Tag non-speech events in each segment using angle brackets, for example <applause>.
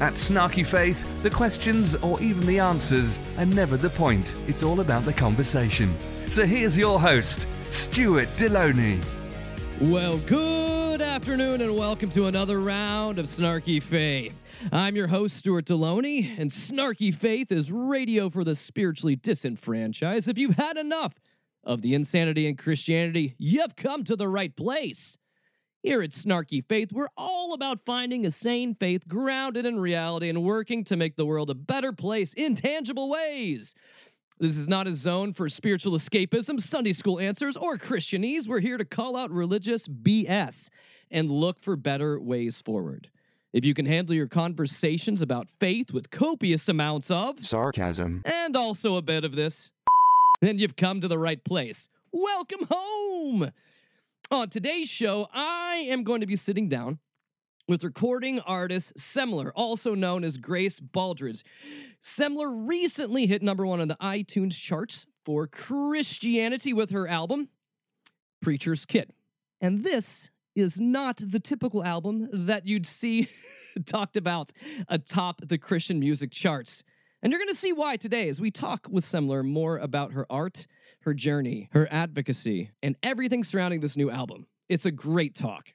At Snarky Faith, the questions or even the answers are never the point. It's all about the conversation. So here's your host, Stuart Delony. Well, good afternoon and welcome to another round of Snarky Faith. I'm your host, Stuart Delony, and Snarky Faith is radio for the spiritually disenfranchised. If you've had enough of the insanity in Christianity, you've come to the right place. Here at Snarky Faith, we're all about finding a sane faith grounded in reality and working to make the world a better place in tangible ways. This is not a zone for spiritual escapism, Sunday school answers, or Christianese. We're here to call out religious BS and look for better ways forward. If you can handle your conversations about faith with copious amounts of sarcasm and also a bit of this, then you've come to the right place. Welcome home! On today's show, I am going to be sitting down with recording artist Semler, also known as Grace Baldridge. Semler recently hit number one on the iTunes charts for Christianity with her album, Preacher's Kid. And this is not the typical album that you'd see <laughs> talked about atop the Christian music charts. And you're going to see why today as we talk with Semler more about her art, her journey, her advocacy, and everything surrounding this new album. It's a great talk.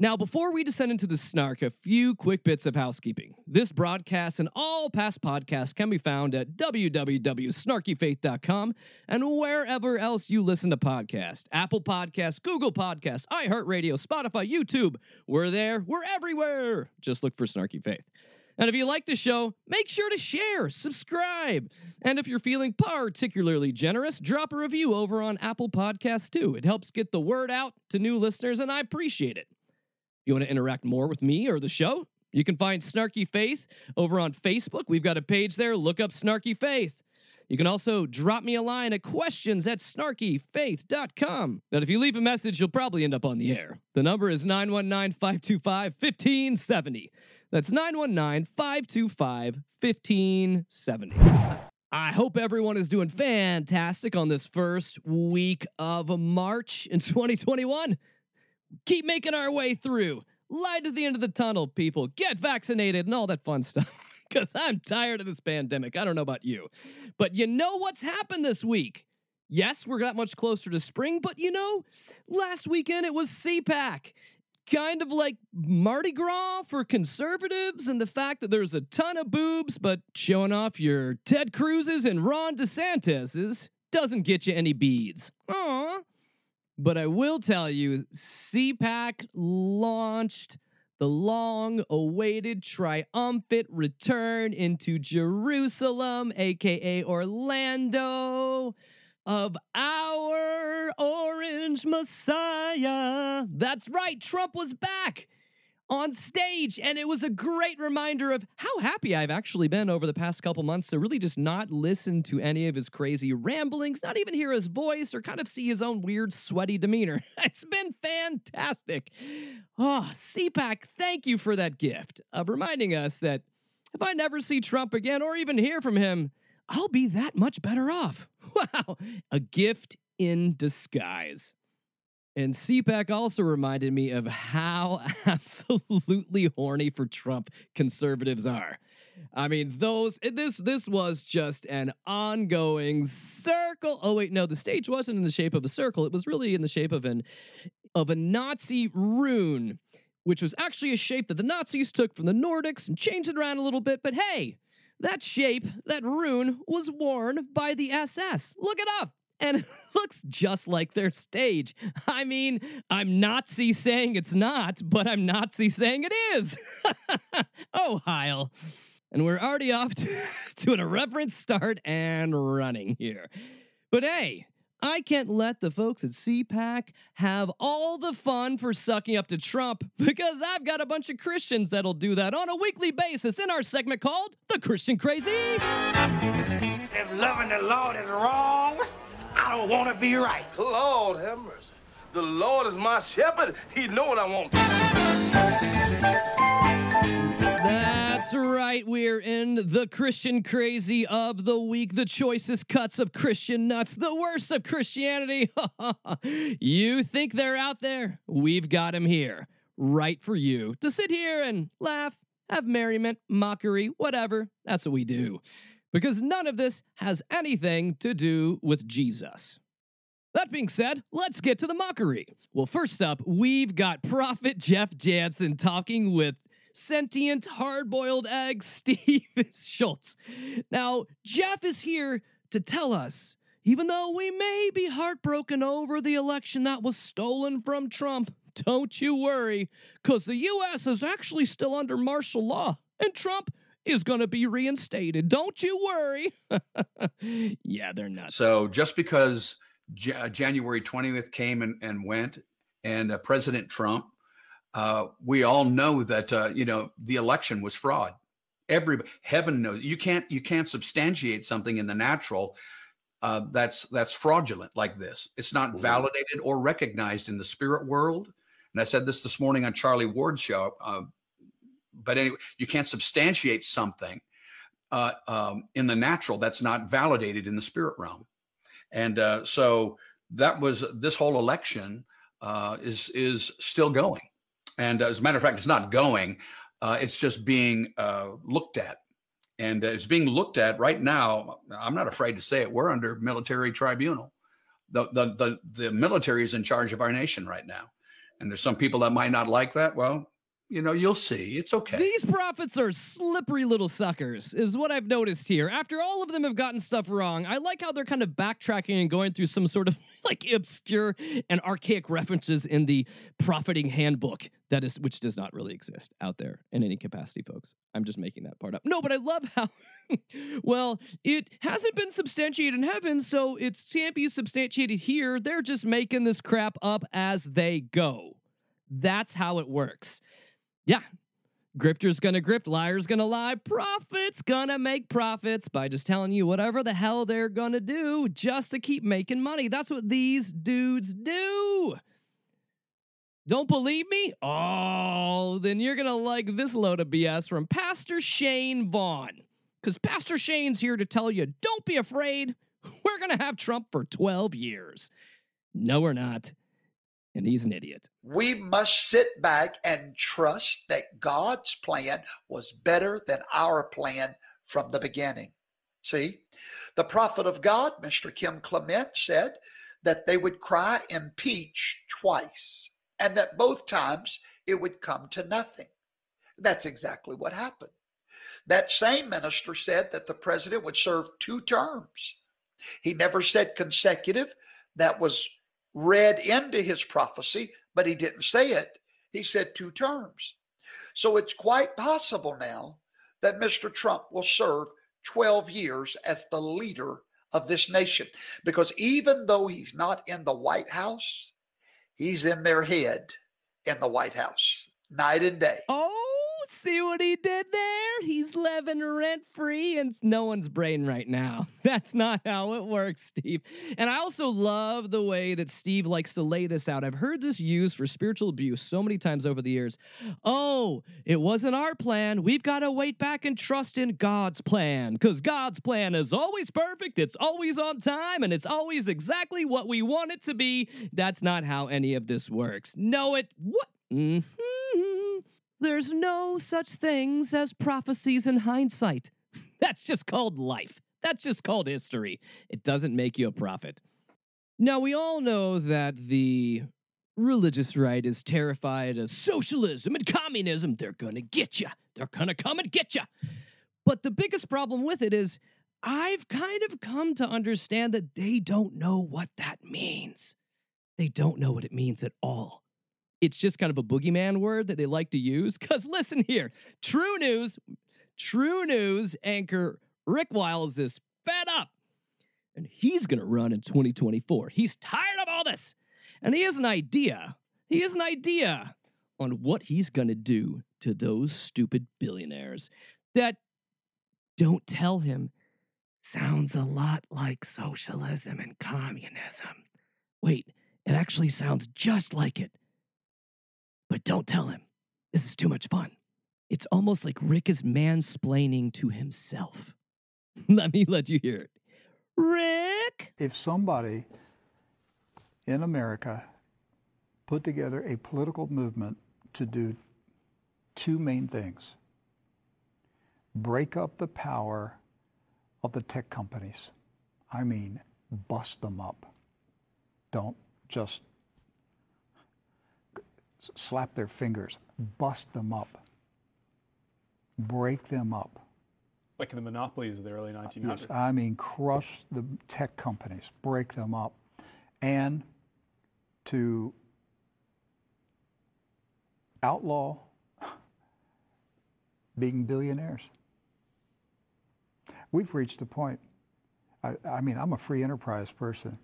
Now, before we descend into the snark, a few quick bits of housekeeping. This broadcast and all past podcasts can be found at www.snarkyfaith.com and wherever else you listen to podcasts Apple Podcasts, Google Podcasts, iHeartRadio, Spotify, YouTube. We're there, we're everywhere. Just look for Snarky Faith. And if you like the show, make sure to share, subscribe. And if you're feeling particularly generous, drop a review over on Apple Podcasts too. It helps get the word out to new listeners, and I appreciate it. If you want to interact more with me or the show, you can find Snarky Faith over on Facebook. We've got a page there. Look up Snarky Faith. You can also drop me a line at questions at snarkyfaith.com. But if you leave a message, you'll probably end up on the air. The number is 919 525 1570. That's 919 525 1570. I hope everyone is doing fantastic on this first week of March in 2021. Keep making our way through. Light at the end of the tunnel, people. Get vaccinated and all that fun stuff. <laughs> Because I'm tired of this pandemic. I don't know about you. But you know what's happened this week? Yes, we're that much closer to spring, but you know, last weekend it was CPAC kind of like Mardi Gras for conservatives and the fact that there's a ton of boobs, but showing off your Ted Cruz's and Ron DeSantis's doesn't get you any beads. Aww. But I will tell you, CPAC launched the long awaited triumphant return into Jerusalem, aka Orlando of our orange messiah. That's right, Trump was back on stage, and it was a great reminder of how happy I've actually been over the past couple months to really just not listen to any of his crazy ramblings, not even hear his voice or kind of see his own weird, sweaty demeanor. <laughs> It's been fantastic. Ah, oh, CPAC, thank you for that gift of reminding us that if I never see Trump again or even hear from him, I'll be that much better off. <laughs> Wow, a gift in disguise. And CPAC also reminded me of how <laughs> absolutely horny for Trump conservatives are. I mean, those eh, this this was just an ongoing circle. Oh wait, no, the stage wasn't in the shape of a circle. It was really in the shape of an of a Nazi rune, which was actually a shape that the Nazis took from the Nordics and changed it around a little bit. But hey, that shape, that rune, was worn by the SS. Look it up. And <laughs> it looks just like their stage. I mean, I'm Nazi saying it's not, but I'm Nazi saying it is. <laughs> oh, Heil. And we're already off to, <laughs> to an irreverent start and running here. But hey, I can't let the folks at CPAC have all the fun for sucking up to Trump because I've got a bunch of Christians that'll do that on a weekly basis in our segment called The Christian Crazy. If loving the Lord is wrong, I don't want to be right. Lord have mercy. The Lord is my shepherd. He know what I want. That's right. We're in the Christian crazy of the week, the choicest cuts of Christian nuts, the worst of Christianity. <laughs> you think they're out there? We've got them here, right for you to sit here and laugh, have merriment, mockery, whatever. That's what we do. Because none of this has anything to do with Jesus. That being said, let's get to the mockery. Well, first up, we've got Prophet Jeff Jansen talking with sentient hard boiled egg <laughs> Steve Shultz. Now, Jeff is here to tell us, even though we may be heartbroken over the election that was stolen from Trump, don't you worry, because the U.S. is actually still under martial law, and Trump is going to be reinstated. Don't you worry. <laughs> yeah, they're nuts. So just because J- January 20th came and, and went, and uh, President Trump, uh, we all know that uh, you know the election was fraud. Every heaven knows you can't you can't substantiate something in the natural uh, that's that's fraudulent like this. It's not validated or recognized in the spirit world. And I said this this morning on Charlie Ward's show. Uh, but anyway, you can't substantiate something uh, um, in the natural that's not validated in the spirit realm. And uh, so that was this whole election uh, is is still going. And as a matter of fact, it's not going. Uh, it's just being uh, looked at, and it's being looked at right now. I'm not afraid to say it. We're under military tribunal. The the the, the military is in charge of our nation right now, and there's some people that might not like that. Well, you know, you'll see. It's okay. These prophets are slippery little suckers, is what I've noticed here. After all of them have gotten stuff wrong, I like how they're kind of backtracking and going through some sort of <laughs> like obscure and archaic references in the profiting handbook that is which does not really exist out there in any capacity, folks. I'm just making that part up. No, but I love how <laughs> well, it hasn't been substantiated in heaven, so it can't be substantiated here. They're just making this crap up as they go. That's how it works. Yeah. Grifter's gonna grift, liar's gonna lie, profits gonna make profits by just telling you whatever the hell they're gonna do just to keep making money. That's what these dudes do. Don't believe me? Oh, then you're gonna like this load of BS from Pastor Shane Vaughn. Because Pastor Shane's here to tell you don't be afraid. We're gonna have Trump for 12 years. No, we're not and he's an idiot. We must sit back and trust that God's plan was better than our plan from the beginning. See, the prophet of God, Mr. Kim Clement, said that they would cry impeach twice, and that both times it would come to nothing. That's exactly what happened. That same minister said that the president would serve two terms. He never said consecutive. That was read into his prophecy, but he didn't say it. He said two terms. So it's quite possible now that Mr. Trump will serve 12 years as the leader of this nation. Because even though he's not in the White House, he's in their head in the White House night and day. Oh, See what he did there? He's living rent free and no one's brain right now. <laughs> That's not how it works, Steve. And I also love the way that Steve likes to lay this out. I've heard this used for spiritual abuse so many times over the years. Oh, it wasn't our plan. We've got to wait back and trust in God's plan because God's plan is always perfect, it's always on time, and it's always exactly what we want it to be. That's not how any of this works. No, it what? Mm-hmm. There's no such things as prophecies in hindsight. <laughs> That's just called life. That's just called history. It doesn't make you a prophet. Now, we all know that the religious right is terrified of socialism and communism. They're going to get you. They're going to come and get you. But the biggest problem with it is I've kind of come to understand that they don't know what that means. They don't know what it means at all it's just kind of a boogeyman word that they like to use. Because listen here, TruNews, True News anchor Rick Wiles is fed up. and he's going to run in 2024. He's tired of all this. And he has an idea. He has an idea on what he's going to do to those stupid billionaires that don't tell him sounds a lot like socialism and communism. Wait, it actually sounds just like it. But don't tell him. This is too much fun. It's almost like Rick is mansplaining to himself. <laughs> let me let you hear it. Rick? If somebody in America put together a political movement to do two main things break up the power of the tech companies. I mean, bust them up. Don't just slap their fingers, bust them up, break them up. Like in the monopolies of the early 1900s. Yes, I mean, crush the tech companies, break them up, and to outlaw <laughs> being billionaires. We've reached a point. I, I mean, I'm a free enterprise person,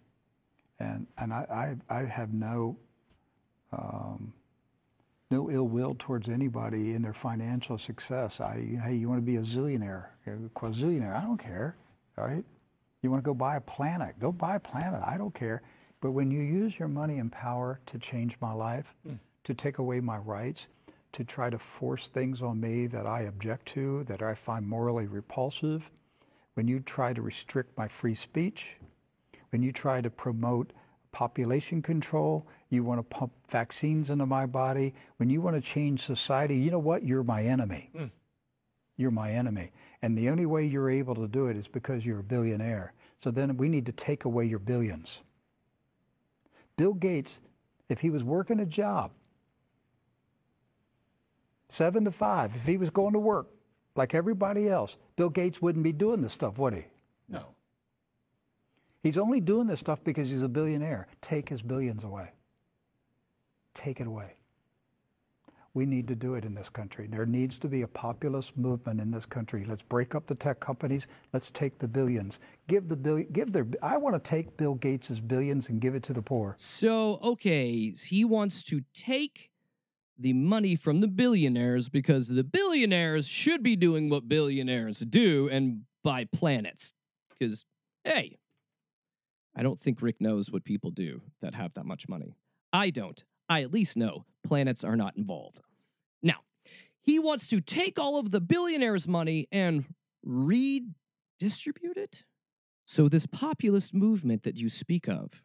and and I I, I have no um, no ill will towards anybody in their financial success. I hey, you want to be a zillionaire, a quazillionaire? I don't care. All right. You want to go buy a planet? Go buy a planet. I don't care. But when you use your money and power to change my life, mm. to take away my rights, to try to force things on me that I object to, that I find morally repulsive, when you try to restrict my free speech, when you try to promote population control, you want to pump vaccines into my body, when you want to change society, you know what? You're my enemy. Mm. You're my enemy. And the only way you're able to do it is because you're a billionaire. So then we need to take away your billions. Bill Gates, if he was working a job, seven to five, if he was going to work like everybody else, Bill Gates wouldn't be doing this stuff, would he? No. He's only doing this stuff because he's a billionaire. Take his billions away. Take it away. We need to do it in this country. There needs to be a populist movement in this country. Let's break up the tech companies. Let's take the billions. Give the bill. Give their. I want to take Bill Gates's billions and give it to the poor. So okay, he wants to take the money from the billionaires because the billionaires should be doing what billionaires do and buy planets. Because, hey, I don't think Rick knows what people do that have that much money. I don't. I at least know planets are not involved. Now, he wants to take all of the billionaires' money and redistribute it. So, this populist movement that you speak of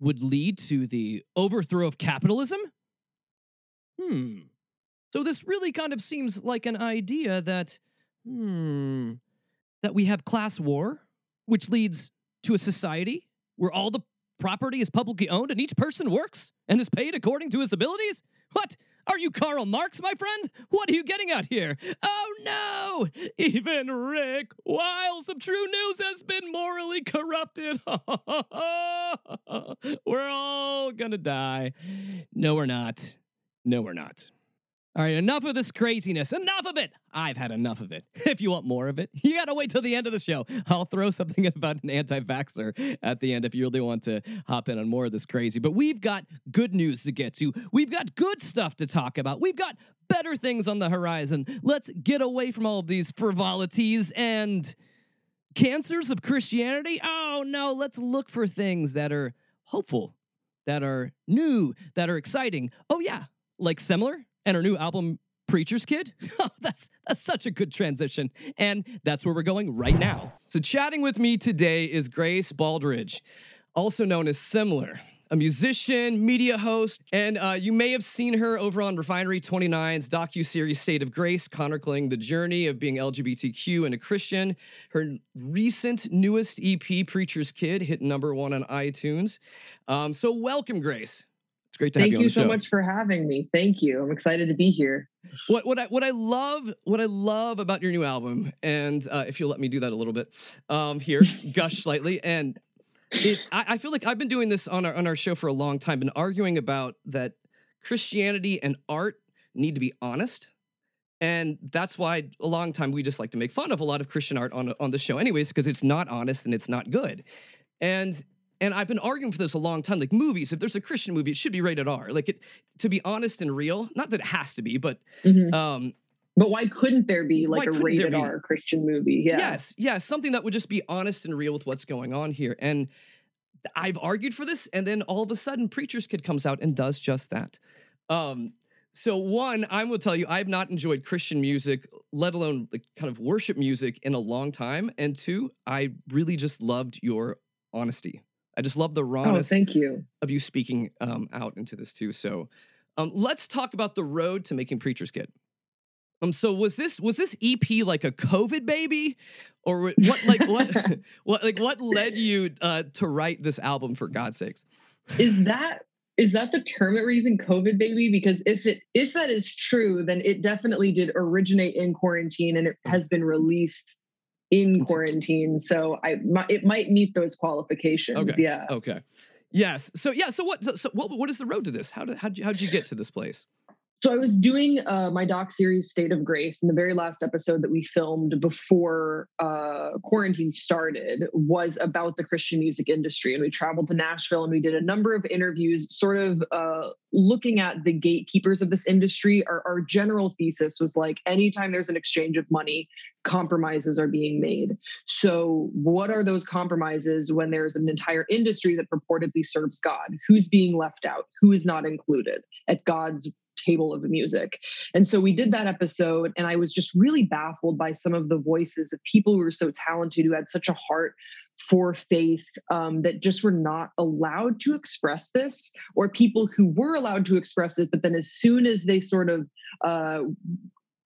would lead to the overthrow of capitalism? Hmm. So this really kind of seems like an idea that, hmm, that we have class war, which leads to a society where all the property is publicly owned and each person works and is paid according to his abilities? What? Are you Karl Marx, my friend? What are you getting at here? Oh no! Even Rick, while some TruNews has been morally corrupted, <laughs> we're all gonna die. No, we're not. No, we're not. All right, enough of this craziness. Enough of it. I've had enough of it. <laughs> If you want more of it, you got to wait till the end of the show. I'll throw something <laughs> about an anti vaxxer at the end if you really want to hop in on more of this crazy. But we've got good news to get to. We've got good stuff to talk about. We've got better things on the horizon. Let's get away from all of these frivolities and cancers of Christianity. Oh, no, let's look for things that are hopeful, that are new, that are exciting. Oh, yeah like Semler and her new album Preacher's Kid. <laughs> Oh, that's that's such a good transition. And that's where we're going right now. So chatting with me today is Grace Baldridge, also known as Semler, a musician, media host, and uh, you may have seen her over on Refinery 29's docu-series State of Grace, chronicling the journey of being LGBTQ and a Christian. Her recent newest EP, Preacher's Kid, hit number one on iTunes. Um, so welcome, Grace. It's great to Thank have you, Thank you so show. much for having me. Thank you. I'm excited to be here. What what I what I love what I love about your new album, and uh, if you'll let me do that a little bit um, here, <laughs> gush slightly, and it, I, I feel like I've been doing this on our on our show for a long time, been arguing about that Christianity and art need to be honest. And that's why a long time we just like to make fun of a lot of Christian art on on the show, anyways, because it's not honest and it's not good. And and I've been arguing for this a long time. Like movies, if there's a Christian movie, it should be rated R. Like it, to be honest and real, not that it has to be, but Mhm. um, But why couldn't there be like a rated? R Christian movie? Yeah. Yes, yes, something that would just be honest and real with what's going on here. And I've argued for this, and then all of a sudden, Preacher's Kid comes out and does just that. Um, so one, I will tell you, I've not enjoyed Christian music, let alone like kind of worship music, in a long time. And two, I really just loved your honesty. I just love the Oh, rawness thank you. of you speaking um, out into this too. So um, let's talk about the road to making Preacher's Kid. Um, so was this was this EP like a COVID baby, or what? Like what? <laughs> <laughs> what like what led you uh, to write this album? For God's sakes, Is that is that the term that we're using, COVID baby? Because if it if that is true, then it definitely did originate in quarantine and it has been released in quarantine. So I it might meet those qualifications. Okay. Yeah. okay, yes. So yeah. So what? So, so what? What is the road to this? How did how did you get to this place? So I was doing uh, my doc series State of Grace, and the very last episode that we filmed before uh, quarantine started was about the Christian music industry. And we traveled to Nashville and we did a number of interviews, sort of uh, looking at the gatekeepers of this industry. Our, our general thesis was like, anytime there's an exchange of money, compromises are being made. So, what are those compromises when there's an entire industry that purportedly serves God? Who's being left out? Who is not included at God's table of music. And so we did that episode, and I was just really baffled by some of the voices of people who were so talented, who had such a heart for faith um, that just were not allowed to express this, or people who were allowed to express it, but then as soon as they sort of uh,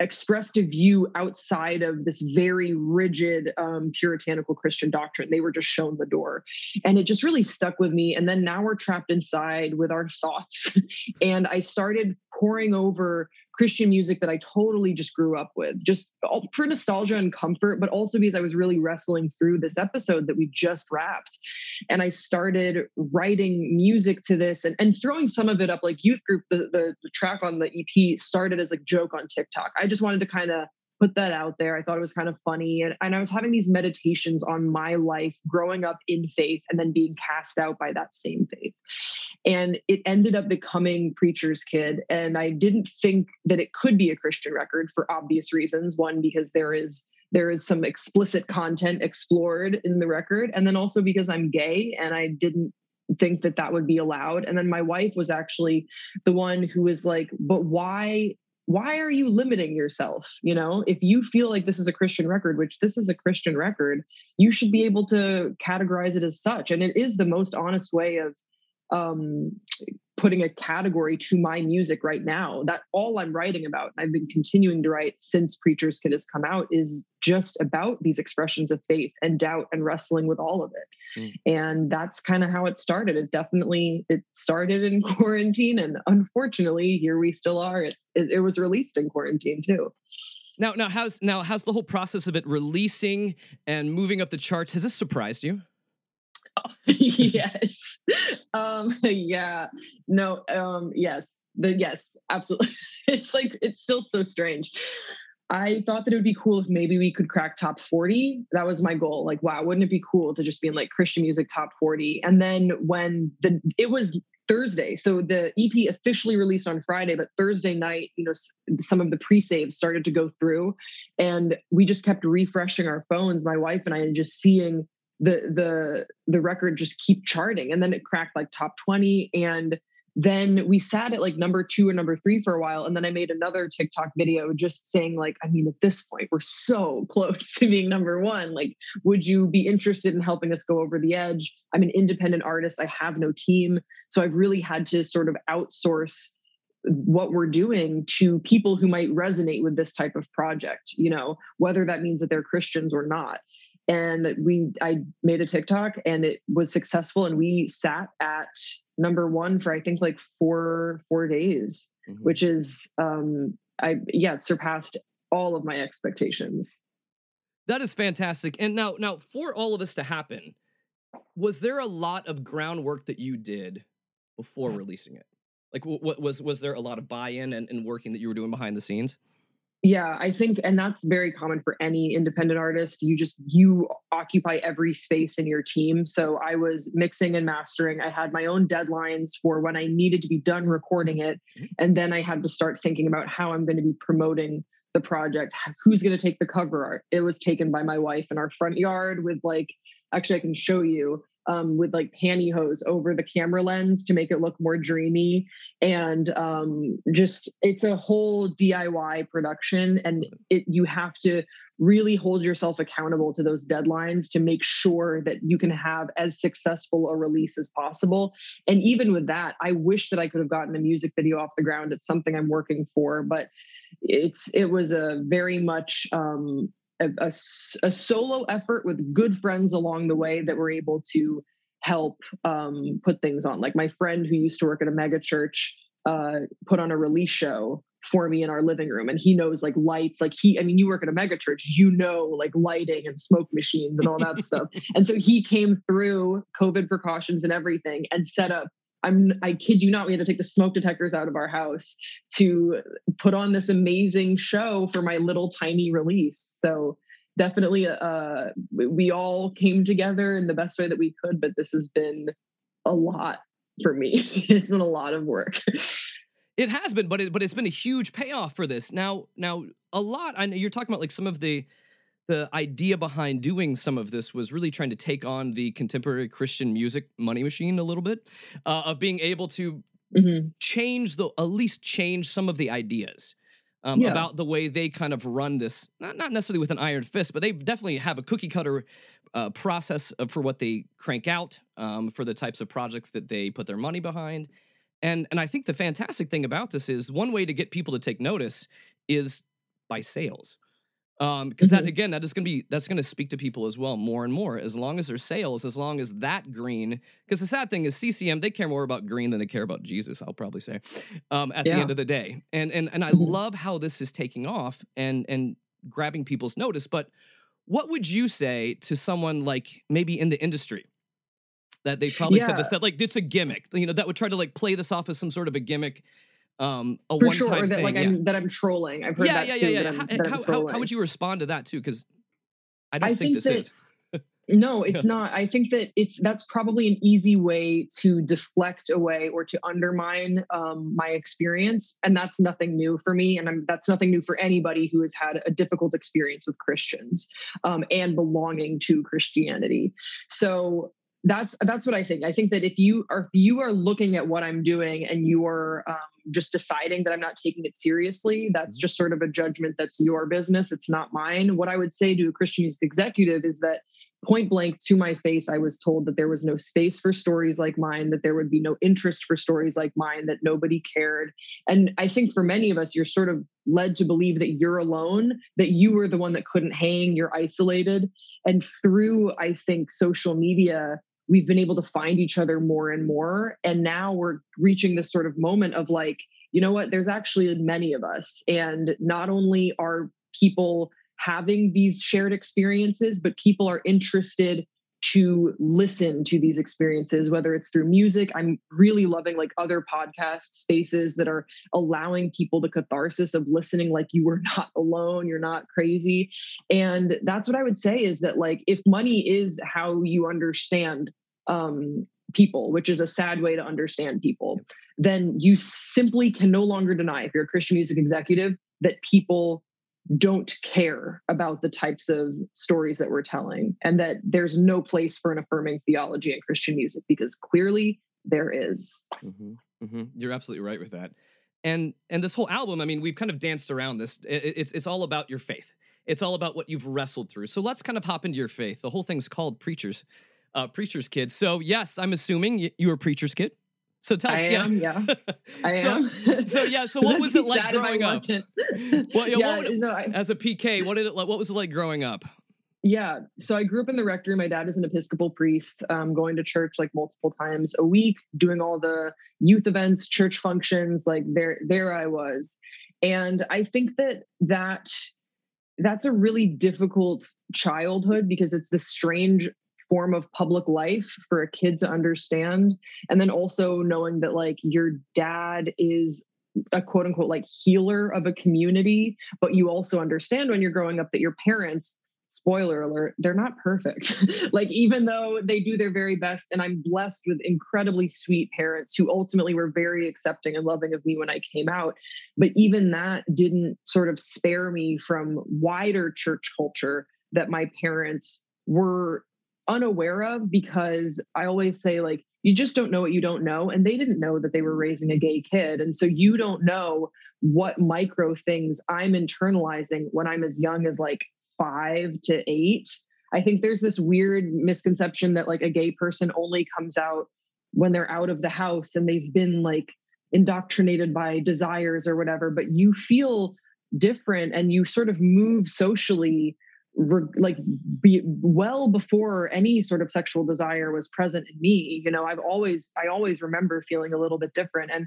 expressed a view outside of this very rigid um, puritanical Christian doctrine. They were just shown the door. And it just really stuck with me. And then now we're trapped inside with our thoughts. <laughs> and I started pouring over Christian music that I totally just grew up with, just all, for nostalgia and comfort, but also because I was really wrestling through this episode that we just wrapped. And I started writing music to this and, and throwing some of it up like youth group, the, the, the track on the EP started as a joke on TikTok. I just wanted to kind of put that out there. I thought it was kind of funny. And, and I was having these meditations on my life growing up in faith and then being cast out by that same faith. And it ended up becoming Preacher's Kid. And I didn't think that it could be a Christian record for obvious reasons. One, because there is there is some explicit content explored in the record and then also because i'm gay and i didn't think that that would be allowed and then my wife was actually the one who was like but why why are you limiting yourself? You know if you feel like this is a christian record which this is a christian record you should be able to categorize it as such. And it is the most honest way of um putting a category to my music right now that all i'm writing about, I've been continuing to write since preacher's kid has come out is just about these expressions of faith and doubt and wrestling with all of it Mm. and that's kind of how it started it definitely it started in <laughs> quarantine and unfortunately here we still are it's, it, it was released in quarantine too Now, now, how's now how's the whole process of it releasing and moving up the charts? Has this surprised you? <laughs> yes. Um, <laughs> yeah. No, um, yes. The yes, absolutely. <laughs> It's like it's still so strange. I thought that it would be cool if maybe we could crack top 40. That was my goal. Like, wow, wouldn't it be cool to just be in like Christian music top 40? And then when the it was Thursday, so the EP officially released on Friday, but Thursday night, you know, some of the pre-saves started to go through, and we just kept refreshing our phones, my wife and I, and just seeing the the the record just keep charting, and then it cracked like top 20, and then we sat at like number two or number three for a while and then i made another tiktok video just saying like i mean at this point we're so <laughs> close to being number one. Like would you be interested in helping us go over the edge? I'm an independent artist. I have no team. So i've really had to sort of outsource what we're doing to people who might resonate with this type of project you know whether that means that they're christians or not and we i made a tiktok and it was successful and we sat at number one for i think like four four days Mhm. which is um i yeah it surpassed all of my expectations That is fantastic. And now, now for all of this to happen, was there a lot of groundwork that you did before releasing it? Like, what was was there a lot of buy-in and, and working that you were doing behind the scenes? Yeah, I think, and that's very common for any independent artist. You just you occupy every space in your team. So I was mixing and mastering. I had my own deadlines for when I needed to be done recording it, Mm-hmm. and then I had to start thinking about how I'm going to be promoting the project. Who's going to take the cover art? It was taken by my wife in our front yard with like, actually, I can show you um, with like pantyhose over the camera lens to make it look more dreamy. And um, just it's a whole DIY production, and it you have to really hold yourself accountable to those deadlines to make sure that you can have as successful a release as possible. And even with that, I wish that I could have gotten a music video off the ground. It's something I'm working for, but it's it was a very much um, a, a a solo effort with good friends along the way that were able to help um, put things on. Like my friend who used to work at a mega church uh, put on a release show for me in our living room, and he knows like lights. Like he, I mean, you work at a mega church, you know, like lighting and smoke machines and all that <laughs> stuff. And so he came through COVID precautions and everything and set up. I'm, I kid you not, we had to take the smoke detectors out of our house to put on this amazing show for my little tiny release. So definitely, uh, we- all came together in the best way that we could, but this has been a lot for me. <laughs> it's been a lot of work. It has been, but it, but it's been a huge payoff for this. Now, now a lot. I know you're talking about like some of the the idea behind doing some of this was really trying to take on the contemporary Christian music money machine a little bit uh, of being able to Mhm. change the at least change some of the ideas um, Yeah. about the way they kind of run this. Not not necessarily with an iron fist, but they definitely have a cookie cutter uh, process for what they crank out um, for the types of projects that they put their money behind. And and I think the fantastic thing about this is one way to get people to take notice is by sales. Um, because that Mhm. again, that is gonna be that's gonna speak to people as well more and more. As long as their sales, as long as that green, because the sad thing is CCM, they care more about green than they care about Jesus, I'll probably say. Um, at the end of the day. And and and I Mhm. love how this is taking off and and grabbing people's notice. But what would you say to someone like maybe in the industry that they probably said this that like it's a gimmick, you know, that would try to like play this off as some sort of a gimmick, um, a For sure, or that thing. like yeah. I'm that I'm trolling. I've heard yeah, that yeah, too. yeah, that yeah. I'm- How, that how, how would you respond to that too? Because I don't I think, think this that- is. <laughs> No, it's not. I think that it's that's probably an easy way to deflect away or to undermine um, my experience, and that's nothing new for me, and I'm, that's nothing new for anybody who has had a difficult experience with Christians um, and belonging to Christianity. So that's that's what I think. I think that if you are if you are looking at what I'm doing and you are um, just deciding that I'm not taking it seriously, that's just sort of a judgment that's your business. It's not mine. What I would say to a Christian music executive is that point blank to my face, I was told that there was no space for stories like mine, that there would be no interest for stories like mine, that nobody cared. And I think for many of us, you're sort of led to believe that you're alone, that you were the one that couldn't hang, you're isolated. And through, I think, social media, we've been able to find each other more and more. And now we're reaching this sort of moment of like, you know what, there's actually many of us. And not only are people having these shared experiences, but people are interested to listen to these experiences, whether it's through music. I'm really loving like other podcast spaces that are allowing people the catharsis of listening like you were <laughs> not alone, you're not crazy. And that's what I would say is that like if money is how you understand um people, which is a sad way to understand people, then you simply can no longer deny if you're a Christian music executive that people don't care about the types of stories that we're telling and that there's no place for an affirming theology in Christian music because clearly there is. hmm hmm You're absolutely right with that. And and this whole album, I mean, we've kind of danced around this. It's it's all about your faith. It's all about what you've wrestled through. So let's kind of hop into your faith. The whole thing's called Preachers, uh, Preacher's Kid. So yes, I'm assuming you were a Preacher's Kid. So tell us, I am, yeah. <laughs> I so, am. so yeah, so what <laughs> was it like sad if I growing up? Well, yeah, yeah, what would it- no, I- As a PK, what did it like? What was it like growing up? Yeah. So I grew up in the rectory. My dad is an Episcopal priest, um, going to church like multiple times a week, doing all the youth events, church functions. Like there, there I was. And I think that that that's a really difficult childhood because it's this strange form of public life for a kid to understand. And then also knowing that like your dad is a quote unquote like healer of a community, but you also understand when you're growing up that your parents spoiler alert, they're not perfect. <laughs> like, even though they do their very best, and I'm blessed with incredibly sweet parents who ultimately were very accepting and loving of me when I came out. But even that didn't sort of spare me from wider church culture that my parents were unaware of because I always say, like, you just don't know what you don't know. And they didn't know that they were raising a gay kid. And so you don't know what micro things I'm internalizing when I'm as young as like five to eight. I think there's this weird misconception that like a gay person only comes out when they're out of the house and they've been like indoctrinated by desires or whatever, but you feel different and you sort of move socially re- like be well before any sort of sexual desire was present in me you know i've always i always remember feeling a little bit different and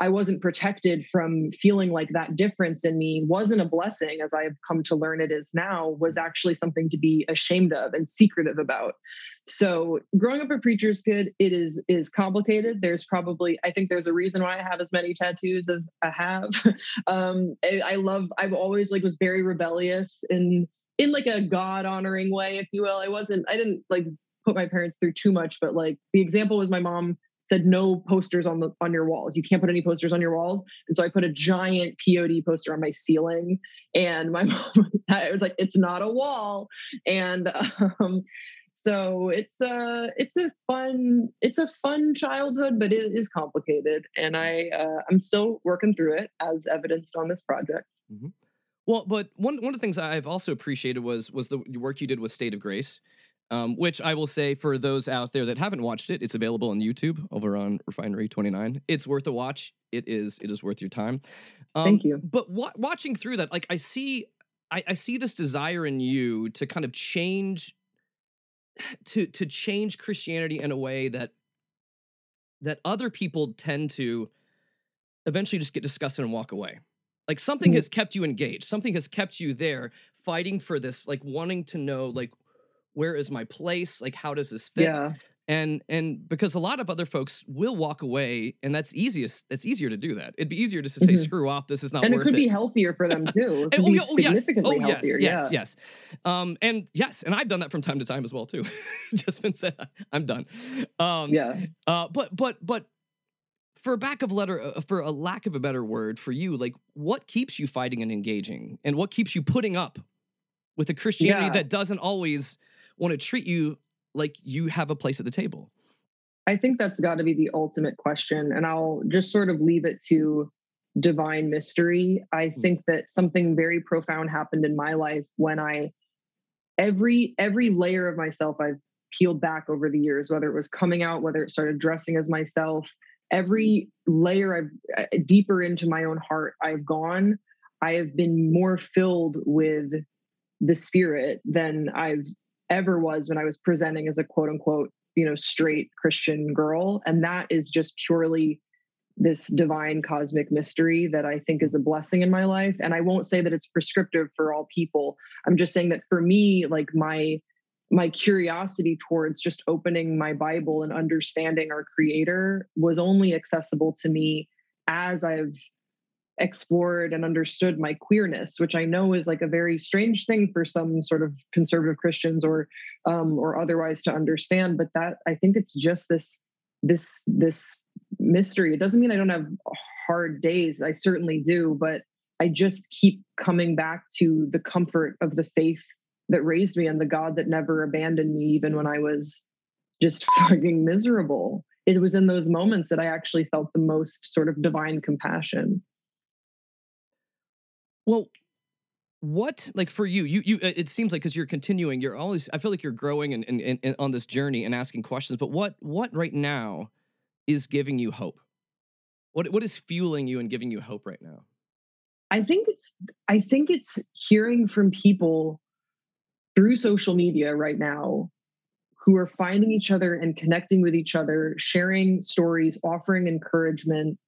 i wasn't protected from feeling like that difference in me wasn't a blessing as i've come to learn it is now was actually something to be ashamed of and secretive about. So growing up a preacher's kid it is is complicated. There's probably i think there's a reason why i have as many tattoos as i have. <laughs> Um I, I love i've always like was very rebellious in in like a God honoring way, if you will. I wasn't, I didn't like put my parents through too much, but like the example was my mom said no posters on the on your walls. You can't put any posters on your walls. And so I put a giant POD poster on my ceiling. And my <laughs> mom I was like, it's not a wall. And um so it's a it's a fun it's a fun childhood, but it is complicated. And I uh, I'm still working through it as evidenced on this project. Mm-hmm. Well, but one one of the things I've also appreciated was was the work you did with State of Grace, um, which I will say for those out there that haven't watched it, it's available on YouTube over on Refinery Twenty Nine. It's worth a watch. It is it is worth your time. Um, Thank you. But wa- watching through that, like I see, I, I see this desire in you to kind of change, to to change Christianity in a way that that other people tend to eventually just get disgusted and walk away. Like something mm-hmm. has kept you engaged. Something has kept you there fighting for this, like wanting to know like where is my place? Like how does this fit? Yeah. And and because a lot of other folks will walk away, and that's easiest. It's easier to do that. It'd be easier just to say, mm-hmm. "Screw off, this is not." And it could it. be healthier for them too. <laughs> and, oh, yeah, oh yes, oh yes, yes, yeah. yes. Um, and yes, and I've done that from time to time as well too. <laughs> just been said, I'm done. Um, yeah. Uh, but but but for a back of letter uh, for a lack of a better word for you like what keeps you fighting and engaging and what keeps you putting up with a christianity yeah. that doesn't always want to treat you like you have a place at the table i think that's got to be the ultimate question and i'll just sort of leave it to divine mystery i hmm. think that something very profound happened in my life when i every every layer of myself i've peeled back over the years whether it was coming out whether it started dressing as myself every layer I've uh, deeper into my own heart I've gone, I have been more filled with the spirit than I've ever was when I was presenting as a quote unquote, you know, straight Christian girl. And that is just purely this divine cosmic mystery that I think is a blessing in my life. And I won't say that it's prescriptive for all people. I'm just saying that for me, like my my curiosity towards just opening my Bible and understanding our creator was only accessible to me as I've explored and understood my queerness, which I know is like a very strange thing for some sort of conservative Christians or um, or otherwise to understand. But that I think it's just this this this mystery. It doesn't mean I don't have hard days. I certainly do, but I just keep coming back to the comfort of the faith that raised me and the God that never abandoned me, even when I was just <laughs> fucking miserable. It was in those moments that I actually felt the most sort of divine compassion. Well, what like for you you you uh, it seems like because you're continuing you're always i feel like you're growing and, and, and, on this journey and asking questions but what what right now is giving you hope what what is fueling you and giving you hope right now i think it's i think it's hearing from people through social media right now who are finding each other and connecting with each other, sharing stories, offering encouragement.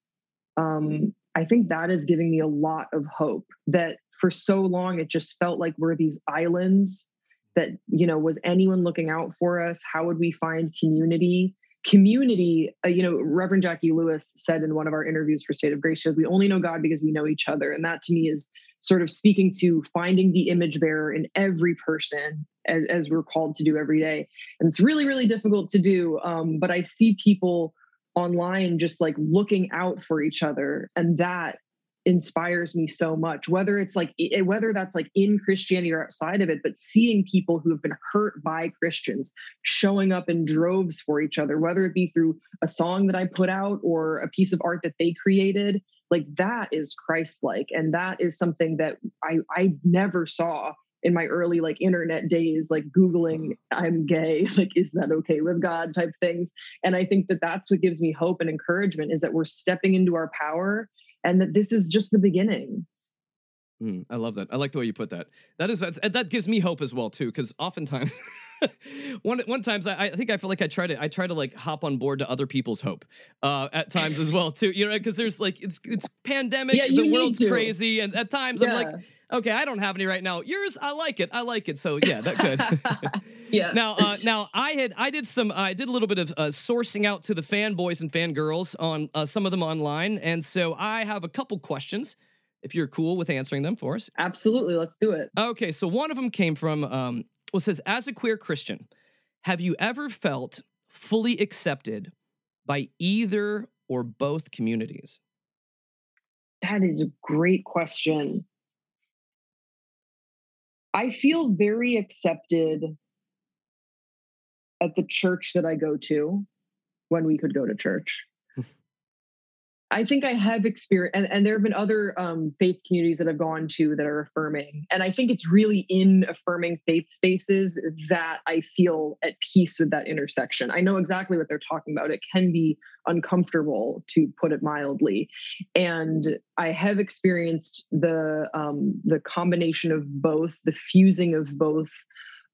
Um, I think that is giving me a lot of hope that for so long it just felt like we're these islands that, you know, was anyone looking out for us? How would we find community? community, uh, you know, Reverend Jacqui Lewis said in one of our interviews for State of Grace we only know God because we know each other. And that to me is sort of speaking to finding the image bearer in every person as, as we're called to do every day. And it's really, really difficult to do. Um, but I see people online just like looking out for each other. And that inspires me so much whether it's like whether that's like in christianity or outside of it but seeing people who have been hurt by christians showing up in droves for each other whether it be through a song that i put out or a piece of art that they created like that is christ like and that is something that i i never saw in my early like internet days like googling i'm gay <laughs> like is that okay with god type things and i think that that's what gives me hope and encouragement is that we're stepping into our power and that this is just the beginning. Mm, I love that. I like the way you put that. That is that gives me hope as well too, because oftentimes, <laughs> one one times I, I, think I feel like I try to I try to like hop on board to other people's hope uh, at times as well too. You know, because there's like it's it's pandemic, yeah, the world's crazy, and at times yeah. I'm like, okay, I don't have any right now. Yours, I like it. I like it. So yeah, that good. <laughs> yeah. <laughs> Now, uh, now I had I did some I did a little bit of uh, sourcing out to the fanboys and fangirls on uh, some of them online, and so I have a couple questions if you're cool with answering them for us. Absolutely, let's do it. Okay, so one of them came from um, well, says as a queer Christian, have you ever felt fully accepted by either or both communities? That is a great question. I feel very accepted at the church that I go to when we could go to church. I think I have experienced, and, and, there have been other um, faith communities that I've gone to that are affirming. And I think it's really in affirming faith spaces that I feel at peace with that intersection. I know exactly what they're talking about. It can be uncomfortable, to put it mildly. And I have experienced the um, the combination of both, the fusing of both.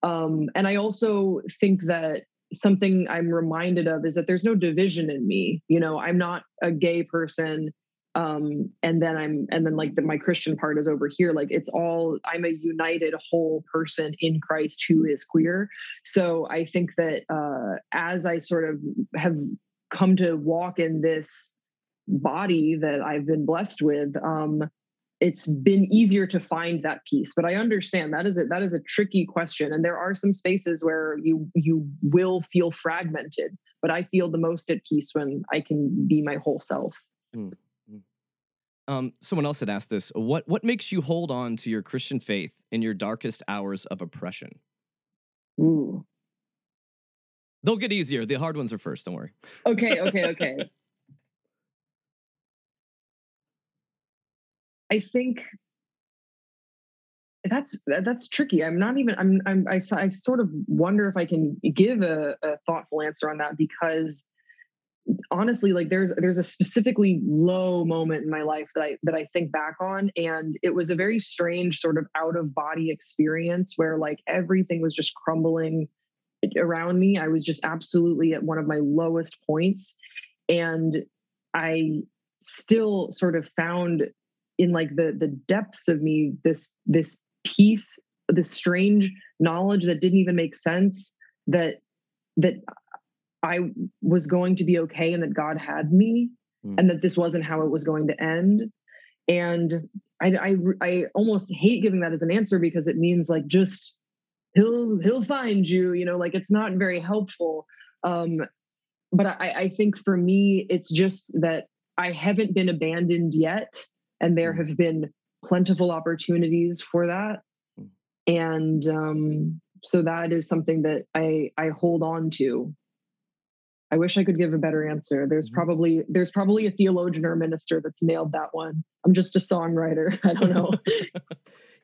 Um, and I also think that something I'm reminded of is that there's no division in me. You know, I'm not a gay person. Um, and then I'm, and then like the, my Christian part is over here. Like it's all, I'm a united whole person in Christ who is queer. So I think that uh, as I sort of have come to walk in this body that I've been blessed with, um, it's been easier to find that peace but i understand that is a that is a tricky question and there are some spaces where you you will feel fragmented but i feel the most at peace when i can be my whole self. Mm-hmm. um, someone else had asked this what what makes you hold on to your christian faith in your darkest hours of oppression? Ooh. they'll get easier the hard ones are first don't worry. Okay okay okay <laughs> I think that's that's tricky. I'm not even. I'm. I'm. I, I sort of wonder if I can give a, a thoughtful answer on that because honestly, like there's there's a specifically low moment in my life that I that I think back on, and it was a very strange sort of out of body experience where like everything was just crumbling around me. I was just absolutely at one of my lowest points, and I still sort of found in like the the depths of me this this peace this strange knowledge that didn't even make sense that that i was going to be okay and that god had me mm. and that this wasn't how it was going to end. And I, I i almost hate giving that as an answer because it means like just he'll he'll find you you know like it's not very helpful. Um but i i think for me it's just that i haven't been abandoned yet and there mm. have been plentiful opportunities for that mm. and um, so that is something that i i hold on to i wish i could give a better answer there's mm-hmm. probably there's probably a theologian or minister that's nailed that one i'm just a songwriter <laughs> i don't know <laughs>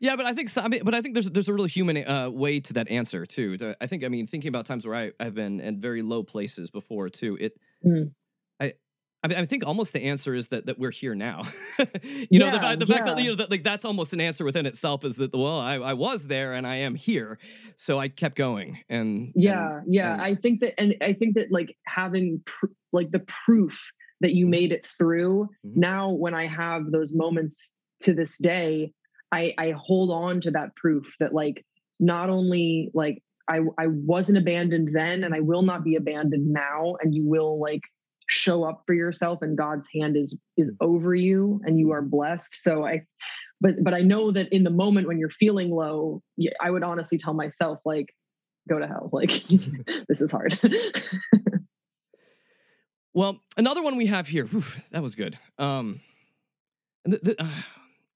Yeah, but I think I mean, but I think there's there's a really human uh, way to that answer too. I think I mean thinking about times where I, I've been in very low places before too. It mm. I, mean, I think almost the answer is that that we're here now. <laughs> you yeah, know, the, the yeah. fact that you know that like that's almost an answer within itself is that well, I, I was there and I am here, so I kept going. And yeah, and, yeah, and, I think that, and I think that like having pr- like the proof that you made it through. Mm-hmm. Now, when I have those moments to this day, I I hold on to that proof that like not only like I I wasn't abandoned then and I will not be abandoned now and you will like show up for yourself and God's hand is is over you and you are blessed. So I but but I know that in the moment when you're feeling low, I would honestly tell myself like go to hell. <laughs> Like <laughs> this is hard. <laughs> well, another one we have here. Whew, that was good. Um the, uh,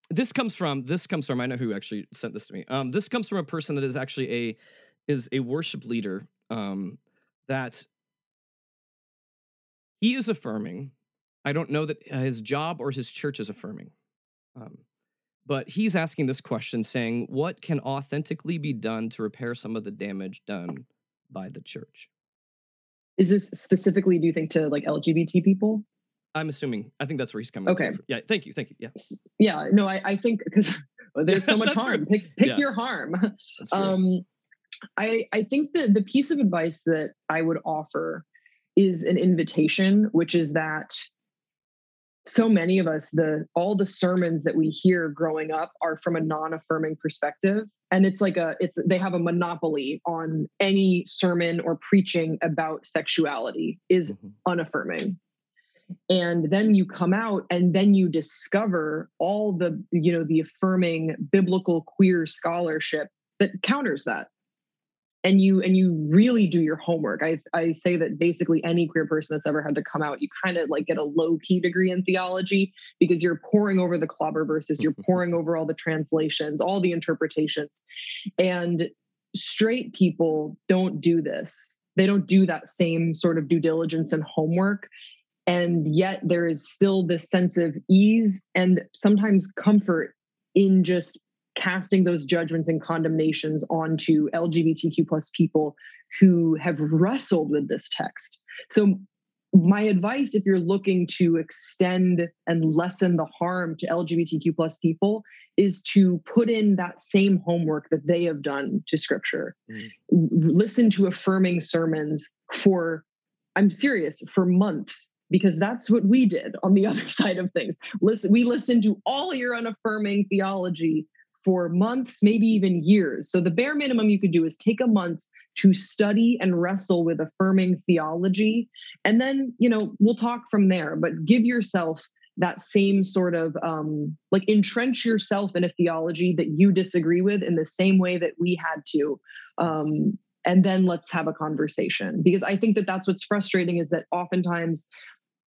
this comes from this comes from I know who actually sent this to me. Um, this comes from a person that is actually a is a worship leader um, that he is affirming. I don't know that his job or his church is affirming, um, but he's asking this question, saying, "What can authentically be done to repair some of the damage done by the church?" Is this specifically, do you think, to like LGBT people? I'm assuming. I think that's where he's coming. Okay. To. Yeah. Thank you. Thank you. Yeah. Yeah. No, I, I think because <laughs> there's so <laughs> much harm. Right. Pick pick yeah. your harm. Um, I I think that the piece of advice that I would offer is an invitation, which is that so many of us the all the sermons that we hear growing up are from a non-affirming perspective. And it's like a it's they have a monopoly on any sermon or preaching about sexuality is mm-hmm. unaffirming. And then you come out and then you discover all the you know the affirming biblical queer scholarship that counters that and you and you really do your homework. I i say that basically any queer person that's ever had to come out you kind of like get a low key degree in theology because you're poring over the clobber verses you're <laughs> poring over all the translations all the interpretations. And straight people don't do this. They don't do that same sort of due diligence and homework. And yet there is still this sense of ease and sometimes comfort in just casting those judgments and condemnations onto lgbtq plus people who have wrestled with this text so my advice if you're looking to extend and lessen the harm to lgbtq plus people is to put in that same homework that they have done to scripture mm. listen to affirming sermons for i'm serious for months because that's what we did on the <laughs> other side of things. Listen, we listened to all your unaffirming theology for months, maybe even years. So the bare minimum you could do is take a month to study and wrestle with affirming theology. And then, you know, we'll talk from there, but give yourself that same sort of um, like entrench yourself in a theology that you disagree with in the same way that we had to um, and then let's have a conversation because i think that that's what's frustrating is that oftentimes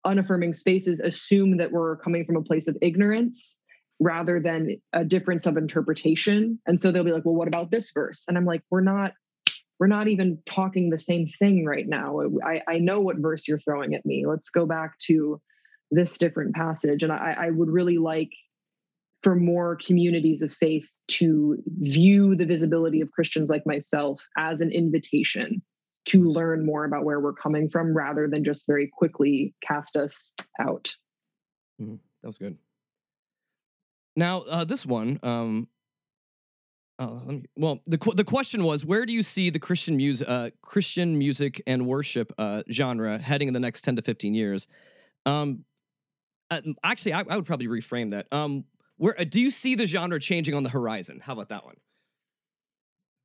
unaffirming spaces assume that we're coming from a place of ignorance rather than a difference of interpretation and so they'll be like well what about this verse and i'm like we're not we're not even talking the same thing right now i, I know what verse you're throwing at me let's go back to this different passage and i, I would really like for more communities of faith to view the visibility of christians like myself as an invitation to learn more about where we're coming from rather than just very quickly cast us out. Mm-hmm. That was good. Now, uh, this one, um, uh, me, well, the the question was, where do you see the Christian music, uh, Christian music and worship uh, genre heading in the next ten to fifteen years? Um, uh, actually, I, I, would probably reframe that. Um, where uh, do you see the genre changing on the horizon? How about that one?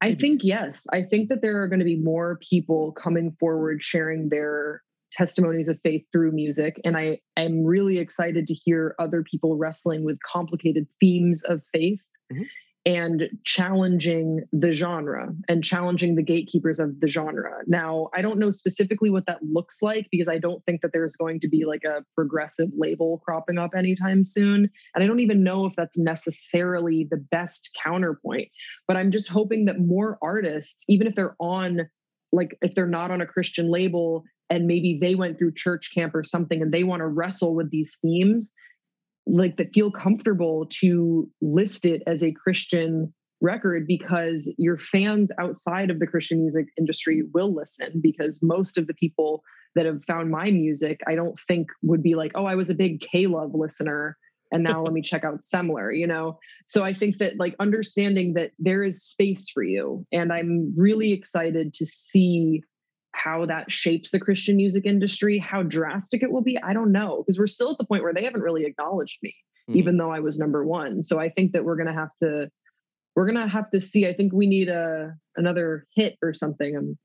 I think yes. I think that there are going to be more people coming forward sharing their testimonies of faith through music. And I am really excited to hear other people wrestling with complicated themes of faith. Mm-hmm and challenging the genre and challenging the gatekeepers of the genre. Now, I don't know specifically what that looks like because I don't think that there's going to be like a progressive label cropping up anytime soon. And I don't even know if that's necessarily the best counterpoint. But I'm just hoping that more artists, even if they're on, like, if they're not on a Christian label and maybe they went through church camp or something and they want to wrestle with these themes, like that feel comfortable to list it as a Christian record because your fans outside of the Christian music industry will listen because most of the people that have found my music, I don't think would be like, oh, I was a big K Love listener and now let me check out Semler, you know? So I think that like understanding that there is space for you. And I'm really excited to see how that shapes the Christian music industry, how drastic it will be, I don't know, because we're still at the point where they haven't really acknowledged me, mm. even though I was number one. So I think that we're going to have to we're gonna have to see. I think we need a another hit or something. Um,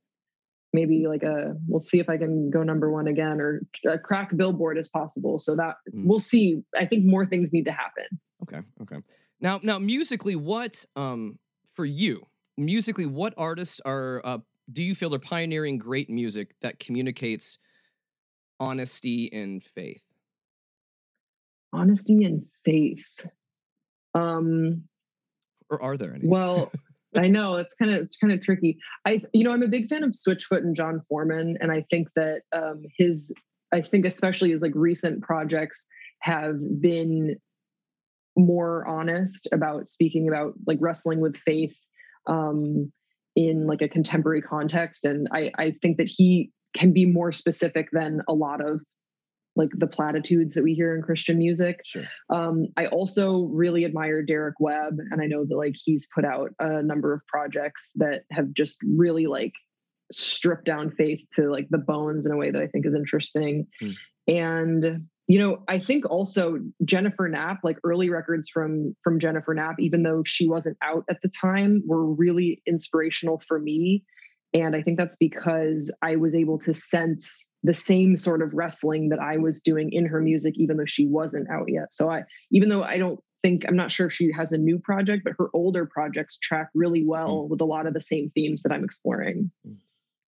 maybe like a we'll see if I can go number one again or a crack Billboard as possible. So that Mm. we'll see. I think more things need to happen. Okay. Okay. Now, now, musically, what um for you? Musically, what artists are uh, do you feel are pioneering great music that communicates honesty and faith? Honesty and faith. Um, Or are there any? Well, <laughs> I know it's kind of it's kind of tricky. I you know I'm a big fan of Switchfoot and Jon Foreman, and I think that um, his I think especially his like recent projects have been more honest about speaking about like wrestling with faith um, in like a contemporary context, and I I think that he can be more specific than a lot of like the platitudes that we hear in Christian music. Sure. Um, I also really admire Derek Webb, and I know that like he's put out a number of projects that have just really like stripped down faith to like the bones in a way that I think is interesting. Hmm. And you know, I think also Jennifer Knapp, like early records from from Jennifer Knapp, even though she wasn't out at the time, were really inspirational for me. And I think that's because I was able to sense the same sort of wrestling that I was doing in her music, even though she wasn't out yet. So I, even though I don't think, I'm not sure if she has a new project, but her older projects track really well mm. with a lot of the same themes that I'm exploring. Mm.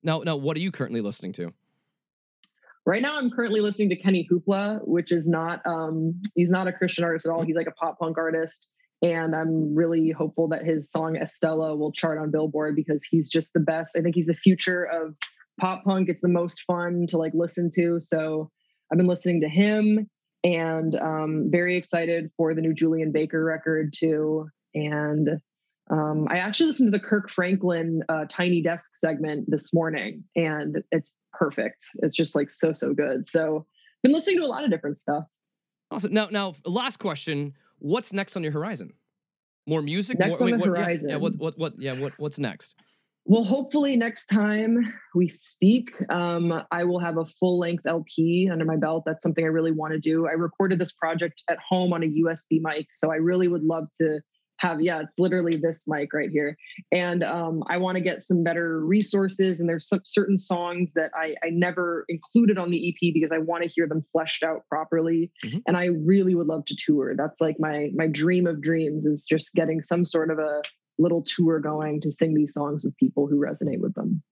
Now, now, what are you currently listening to? Right now, I'm currently listening to Kenny Hoopla, which is not, um, he's not a Christian artist at all. Mm. He's like a pop punk artist. And I'm really hopeful that his song Estella will chart on Billboard because he's just the best. I think he's the future of pop punk. It's the most fun to like listen to. So I've been listening to him and um, very excited for the new Julien Baker record too. And um, I actually listened to the Kirk Franklin uh, Tiny Desk segment this morning, and it's perfect. It's just like so so good. So been listening to a lot of different stuff. Awesome. Now, now, last question: What's next on your horizon? More music? Next More, on the what, yeah, horizon. Yeah, what, what, what? Yeah, what, what's next? Well, hopefully next time we speak, um, I will have a full length LP under my belt. That's something I really want to do. I recorded this project at home on a USB mic, so I really would love to have. Yeah, it's literally this mic right here, and um, I want to get some better resources. And there's some certain songs that I, I never included on the EP because I want to hear them fleshed out properly. Mhm. And I really would love to tour. That's like my my dream of dreams is just getting some sort of a little tour going to sing these songs with people who resonate with them.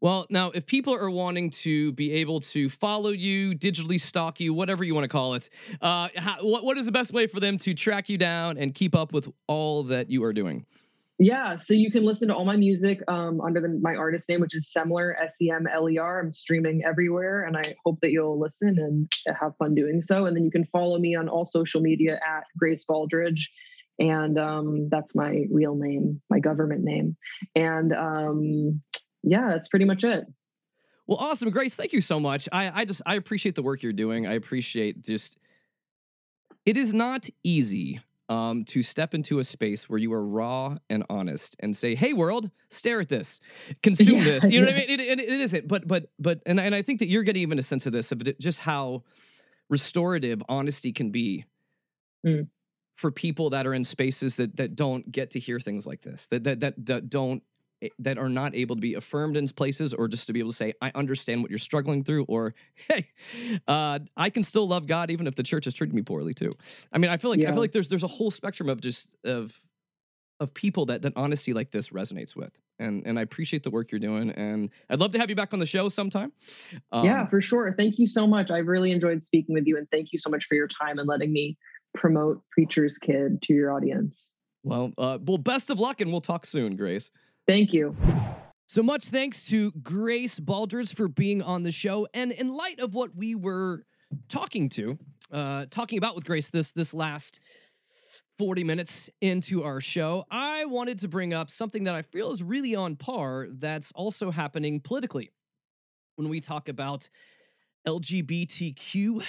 Well, now, if people are wanting to be able to follow you, digitally stalk you, whatever you want to call it, uh, how, what, what is the best way for them to track you down and keep up with all that you are doing? Yeah, so you can listen to all my music um, under the, my artist name, which is Semler, S E M L E R. I'm streaming everywhere, and I hope that you'll listen and have fun doing so. And then you can follow me on all social media at Grace Baldridge, and um, that's my real name, my government name. And um, yeah, that's pretty much it. Well, awesome, Grace. Thank you so much. I, I just I appreciate the work you're doing. I appreciate just. It is not easy um, to step into a space where you are raw and honest and say, "Hey, world, stare at this, <laughs> consume Yeah, this." You know what I yeah. mean? It, it, it isn't, but but but, and and I think that you're getting even a sense of this, of just how restorative honesty can be Mm. for people that are in spaces that that don't get to hear things like this, that that that, that don't that are not able to be affirmed in places or just to be able to say i understand what you're struggling through or <laughs> hey uh, i can still love god even if the church has treated me poorly too i mean i feel like i feel like there's there's a whole spectrum of just of of people that that honesty like this resonates with and and i appreciate the work you're doing and i'd love to have you back on the show sometime yeah, Um, for sure. Thank you so much. I really enjoyed speaking with you, and thank you so much for your time and letting me promote Preacher's Kid to your audience. well uh, well best of luck and we'll talk soon grace Thank you. So much thanks to Grace Baldridge for being on the show. And in light of what we were talking to, uh, talking about with Grace this this last 40 minutes into our show, I wanted to bring up something that I feel is really on par that's also happening politically. When we talk about LGBTQ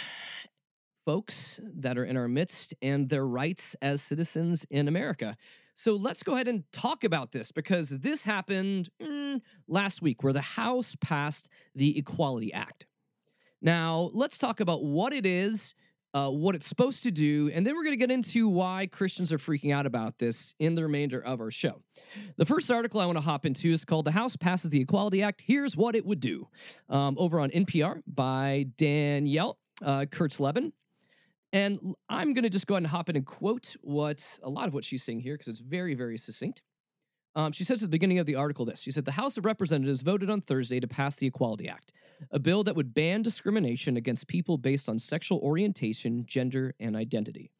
folks that are in our midst and their rights as citizens in America. So let's go ahead and talk about this because this happened mm, last week where the House passed the Equality Act. Now, let's talk about what it is, uh, what it's supposed to do, and then we're going to get into why Christians are freaking out about this in the remainder of our show. The first article I want to hop into is called The House Passes the Equality Act. Here's what it would do um, over on NPR by Danielle uh, Kurtzleben. And I'm going to just go ahead and hop in and quote what a lot of what she's saying here because it's very, very succinct. Um, she says at the beginning of the article this She said, The House of Representatives voted on Thursday to pass the Equality Act, a bill that would ban discrimination against people based on sexual orientation, gender, and identity.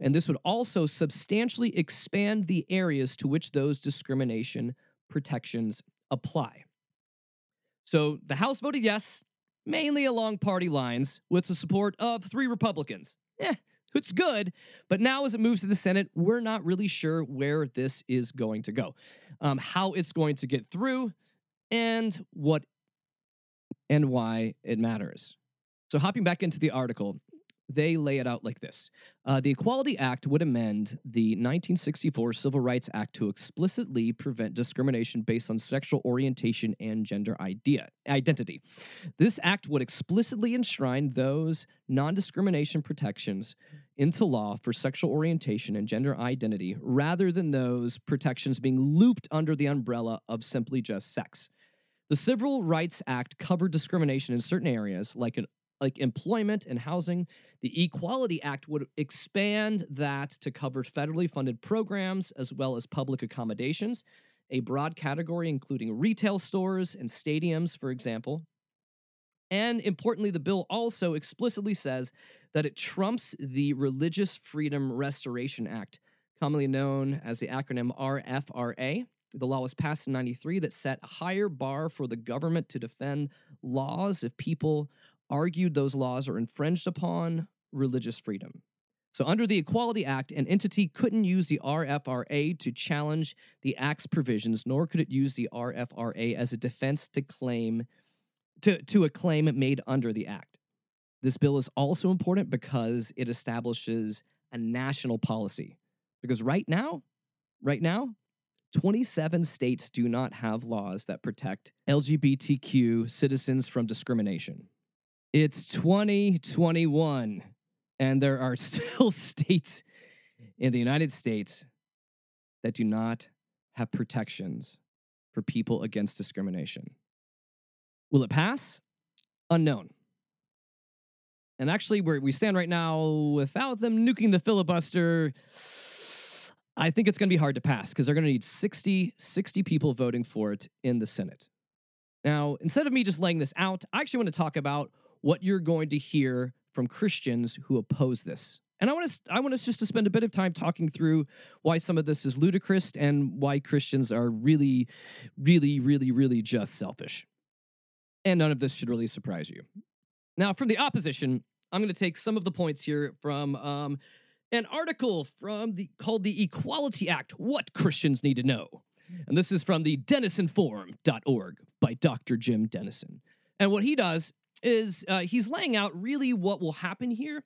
And this would also substantially expand the areas to which those discrimination protections apply. So the House voted yes, mainly along party lines, with the support of three Republicans. Eh, it's good. But now, as it moves to the Senate, we're not really sure where this is going to go, um, how it's going to get through, and what and why it matters. So, hopping back into the article, they lay it out like this uh, The Equality Act would amend the 1964 Civil Rights Act to explicitly prevent discrimination based on sexual orientation and gender idea, identity. This act would explicitly enshrine those non discrimination protections into law for sexual orientation and gender identity rather than those protections being looped under the umbrella of simply just sex. The Civil Rights Act covered discrimination in certain areas, like an like employment and housing. The Equality Act would expand that to cover federally funded programs as well as public accommodations, a broad category including retail stores and stadiums, for example. And importantly, the bill also explicitly says that it trumps the Religious Freedom Restoration Act, commonly known as the acronym RFRA. The law was passed in 93 that set a higher bar for the government to defend laws if people argued those laws are infringed upon religious freedom. So, under the Equality Act, an entity couldn't use the RFRA to challenge the Act's provisions, nor could it use the RFRA as a defense to claim to, to a claim made under the Act. This bill is also important because it establishes a national policy. Because right now, right now, 27 states do not have laws that protect LGBTQ citizens from discrimination. It's 2021, and there are <laughs> still states in the United States that do not have protections for people against discrimination. Will it pass? Unknown. And actually, where we stand right now, without them nuking the filibuster, I think it's going to be hard to pass because they're going to need 60, 60 people voting for it in the Senate. Now, instead of me just laying this out, I actually want to talk about what you're going to hear from Christians who oppose this. And I want us I want us just to spend a bit of time talking through why some of this is ludicrous and why Christians are really really really really just selfish. And none of this should really surprise you. Now, from the opposition, I'm going to take some of the points here from um, an article from the called the Equality Act: What Christians Need to Know. And this is from the DenisonForum.org by Dr. Jim Denison. And what he does is uh, he's laying out really what will happen here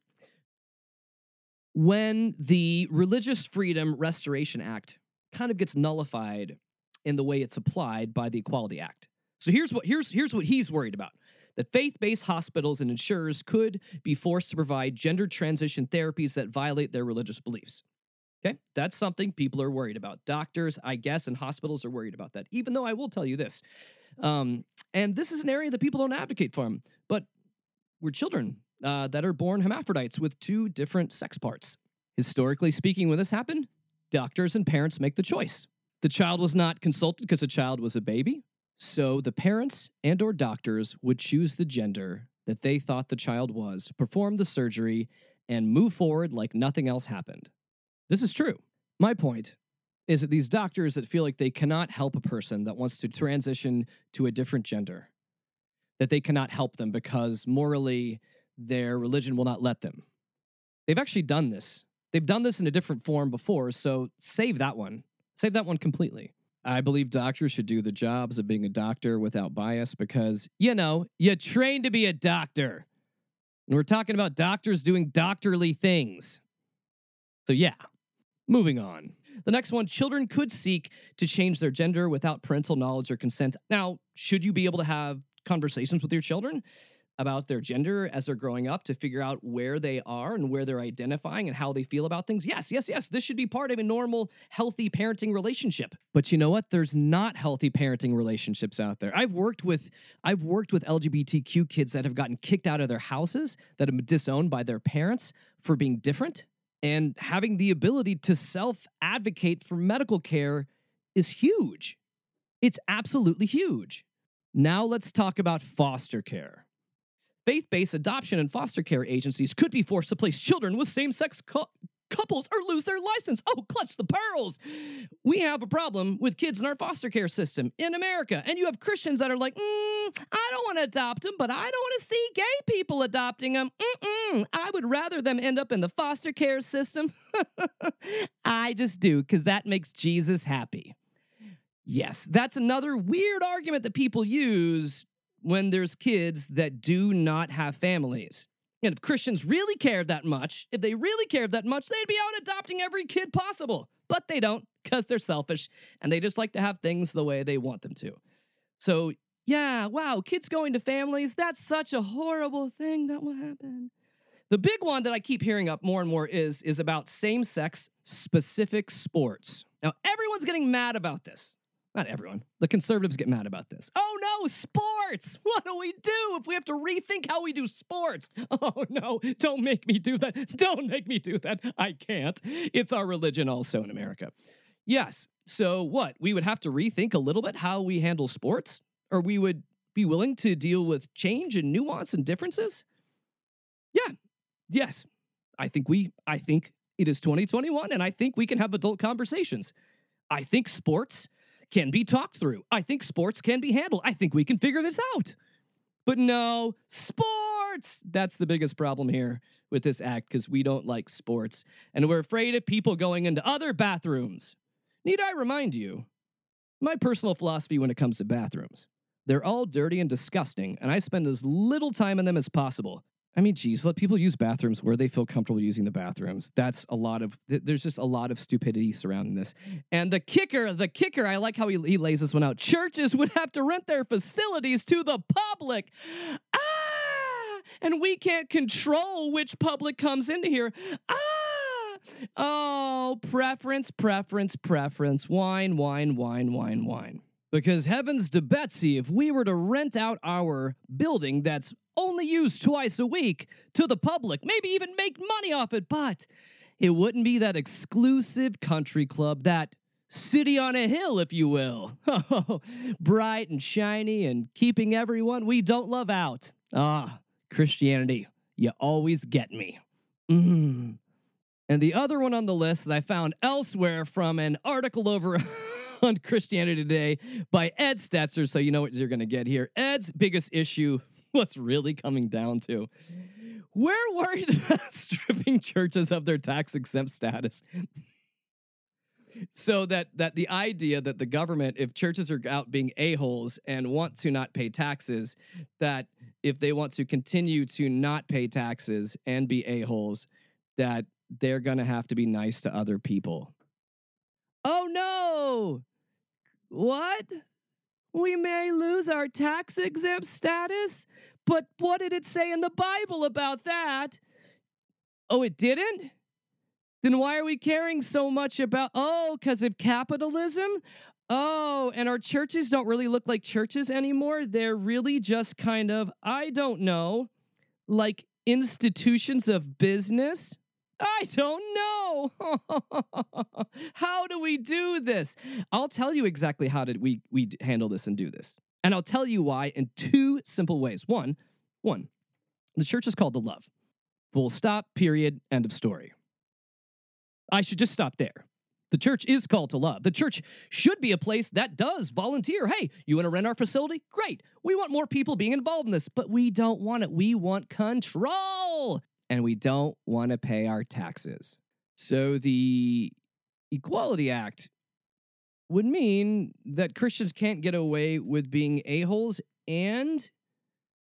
when the Religious Freedom Restoration Act kind of gets nullified in the way it's applied by the Equality Act. So here's what here's here's what he's worried about. That faith-based hospitals and insurers could be forced to provide gender transition therapies that violate their religious beliefs. Okay? That's something people are worried about. Doctors, I guess, and hospitals are worried about that. Even though I will tell you this. Um, and this is an area that people don't advocate for, but we're children uh, that are born hermaphrodites with two different sex parts. Historically speaking, when this happened, doctors and parents make the choice. The child was not consulted because the child was a baby, so the parents and or doctors would choose the gender that they thought the child was, perform the surgery, and move forward like nothing else happened. This is true. My point is that these doctors that feel like they cannot help a person that wants to transition to a different gender, that they cannot help them because morally their religion will not let them. They've actually done this. They've done this in a different form before, so save that one. Save that one completely. I believe doctors should do the jobs of being a doctor without bias because, you know, you trained to be a doctor. And we're talking about doctors doing doctorly things. So, yeah, moving on. The next one children could seek to change their gender without parental knowledge or consent. Now, should you be able to have conversations with your children? about their gender as they're growing up to figure out where they are and where they're identifying and how they feel about things. Yes, yes, yes. This should be part of a normal, healthy parenting relationship. But you know what? There's not healthy parenting relationships out there. I've worked with I've worked with LGBTQ kids that have gotten kicked out of their houses, that have been disowned by their parents for being different. And having the ability to self advocate for medical care is huge. It's absolutely huge. Now let's talk about foster care. Faith based adoption and foster care agencies could be forced to place children with same sex co- couples or lose their license. Oh, clutch the pearls. We have a problem with kids in our foster care system in America. And you have Christians that are like, mm, I don't want to adopt them, but I don't want to see gay people adopting them. Mm-mm. I would rather them end up in the foster care system. <laughs> I just do, because that makes Jesus happy. Yes, that's another weird argument that people use when there's kids that do not have families. And if Christians really cared that much, if they really cared that much, they'd be out adopting every kid possible. But they don't because they're selfish and they just like to have things the way they want them to. So, yeah, wow, kids going to families, that's such a horrible thing that will happen. The big one that I keep hearing up more and more is, is about same sex specific sports. Now, everyone's getting mad about this. Not everyone. The conservatives get mad about this. Oh no, sports! What do we do if we have to rethink how we do sports? <laughs> Oh no, don't make me do that. Don't make me do that. I can't. It's our religion also in America. Yes. So what? We would have to rethink a little bit how we handle sports? Or we would be willing to deal with change and nuance and differences? Yeah. Yes. I think we I think it is 2021 and I think we can have adult conversations. I think sports can be talked through. I think sports can be handled. I think we can figure this out. But no, sports! That's the biggest problem here with this act because we don't like sports and we're afraid of people going into other bathrooms. Need I remind you, my personal philosophy when it comes to bathrooms they're all dirty and disgusting, and I spend as little time in them as possible. I mean, geez, let people use bathrooms where they feel comfortable using the bathrooms. That's a lot of, there's just a lot of stupidity surrounding this. And the kicker, the kicker, I like how he, he lays this one out. Churches would have to rent their facilities to the public. Ah! And we can't control which public comes into here. Ah! Oh, preference, preference, preference. Whine, whine, whine, whine, wine. Because heavens to Betsy, if we were to rent out our building that's only used twice a week to the public, maybe even make money off it, but it wouldn't be that exclusive country club, that city on a hill, if you will. <laughs> Bright and shiny and keeping everyone we don't love out. Ah, Christianity, you always get me. Mm. And the other one on the list that I found elsewhere from an article over <laughs> on Christianity Today by Ed Stetzer. So you know what you're going to get here. Ed's biggest issue <laughs> what's really coming down to. We're <laughs> worried about stripping churches of their tax exempt status. so that that the idea that the government, if churches are out being a-holes and want to not pay taxes, that if they want to continue to not pay taxes and be a-holes, that they're gonna have to be nice to other people. Oh no! What? We may lose our tax exempt status? But what did it say in the Bible about that? Oh, it didn't? Then why are we caring so much about, oh, because of capitalism? Oh, and our churches don't really look like churches anymore. They're really just kind of, I don't know, like institutions of business. I don't know. <laughs> how do we do this? I'll tell you exactly how did we we handle this and do this. And I'll tell you why in two simple ways. One, one, the church is called to love. Full stop, period, end of story. I should just stop there. The church is called to love. The church should be a place that does volunteer. Hey, you want to rent our facility? Great. We want more people being involved in this, but we don't want it. We want control and we don't want to pay our taxes. So the Equality Act would mean that Christians can't get away with being a-holes and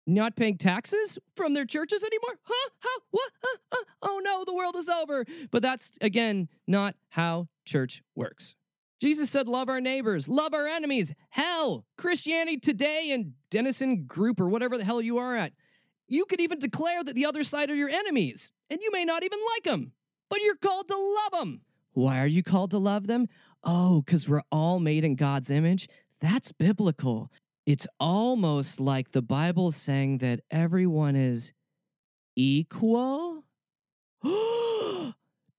not paying taxes from their churches anymore? Huh? How? What? Uh, uh, oh no, the world is over. But that's, again, not how church works. Jesus said, Love our neighbors, love our enemies. Hell, Christianity Today and Denison Group or whatever the hell you are at You could even declare that the other side are your enemies, and you may not even like them, but you're called to love them. Why are you called to love them? Oh, because we're all made in God's image. That's biblical. It's almost like the Bible saying that everyone is equal. <gasps>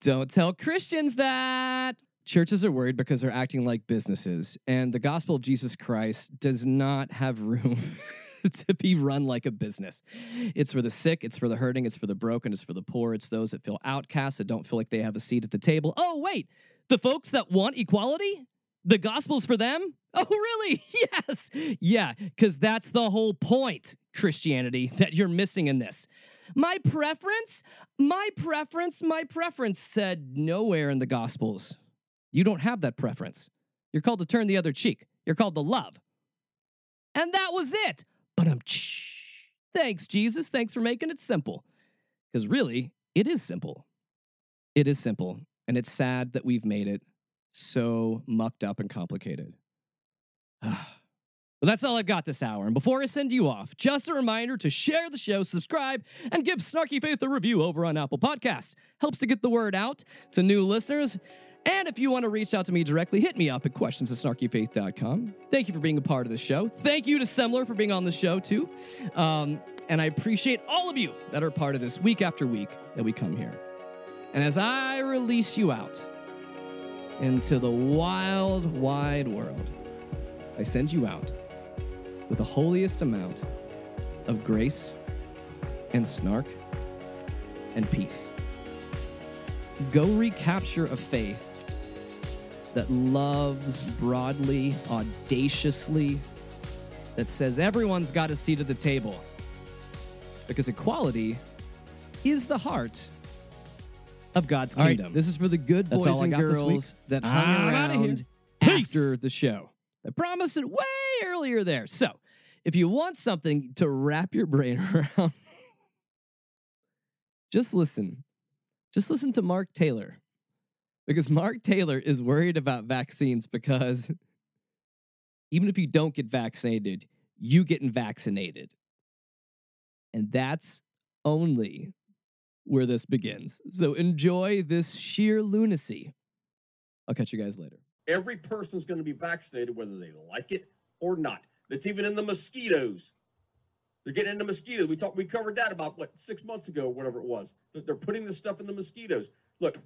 Don't tell Christians that. Churches are worried because they're acting like businesses, and the gospel of Jesus Christ does not have room <laughs> <laughs> to be run like a business. It's for the sick, it's for the hurting, it's for the broken, it's for the poor, it's those that feel outcast, that don't feel like they have a seat at the table. Oh, wait, the folks that want equality? The gospel's for them? <laughs> Oh, really? <laughs> Yes. Yeah, because that's the whole point, Christianity, that you're missing in this. My preference, my preference, my preference said nowhere in the gospels. You don't have that preference. You're called to turn the other cheek. You're called to love. And that was it. But I'm thanks, Jesus. Thanks for making it simple. Because really, it is simple. It is simple. And it's sad that we've made it so mucked up and complicated. <sighs> Well, that's all I've got this hour. And before I send you off, just a reminder to share the show, subscribe, and give Snarky Faith a review over on Apple Podcasts. Helps to get the word out to new listeners. And if you want to reach out to me directly, hit me up at questions at snarkyfaith.com. Thank you for being a part of the show. Thank you to Semler for being on the show, too. Um, and I appreciate all of you that are part of this week after week that we come here. And as I release you out into the wild, wide world, I send you out with the holiest amount of grace and snark and peace. Go recapture a faith that loves broadly, audaciously, that says everyone's got a seat at the table. Because equality is the heart of God's All right, kingdom. this is for the good That's boys and girls that ah, I'm hung outta around Peace. after the show. I promised it way earlier there. So, if you want something to wrap your brain <laughs> around, just listen. Just listen to Mark Taylor. Because Mark Taylor is worried about vaccines because even if you don't get vaccinated, you getting vaccinated. And that's only where this begins. So enjoy this sheer lunacy. I'll catch you guys later. Every person's going to be vaccinated, whether they like it or not. That's even in the mosquitoes. They're getting into mosquitoes. We talked, we covered that about what six months ago, whatever it was. They're putting this stuff in the mosquitoes. Look,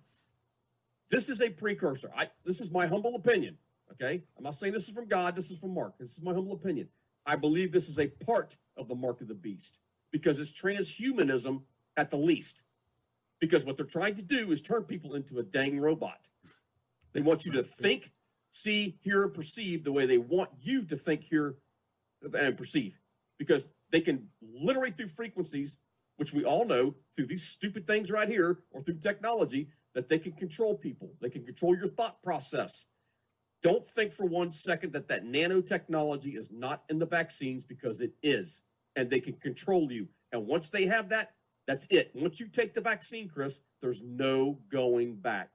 this is a precursor. I this is my humble opinion. Okay, I'm not saying this is from God. This is from Mark. This is my humble opinion. I believe this is a part of the mark of the beast because it's transhumanism at the least. Because what they're trying to do is turn people into a dang robot. They want you to think, see, hear, and perceive the way they want you to think, hear, and perceive. Because they can literally through frequencies, which we all know through these stupid things right here, or through technology, that they can control people. They can control your thought process. Don't think for one second that that nanotechnology is not in the vaccines because it is, and they can control you. And once they have that, that's it. Once you take the vaccine, Chris, there's no going back.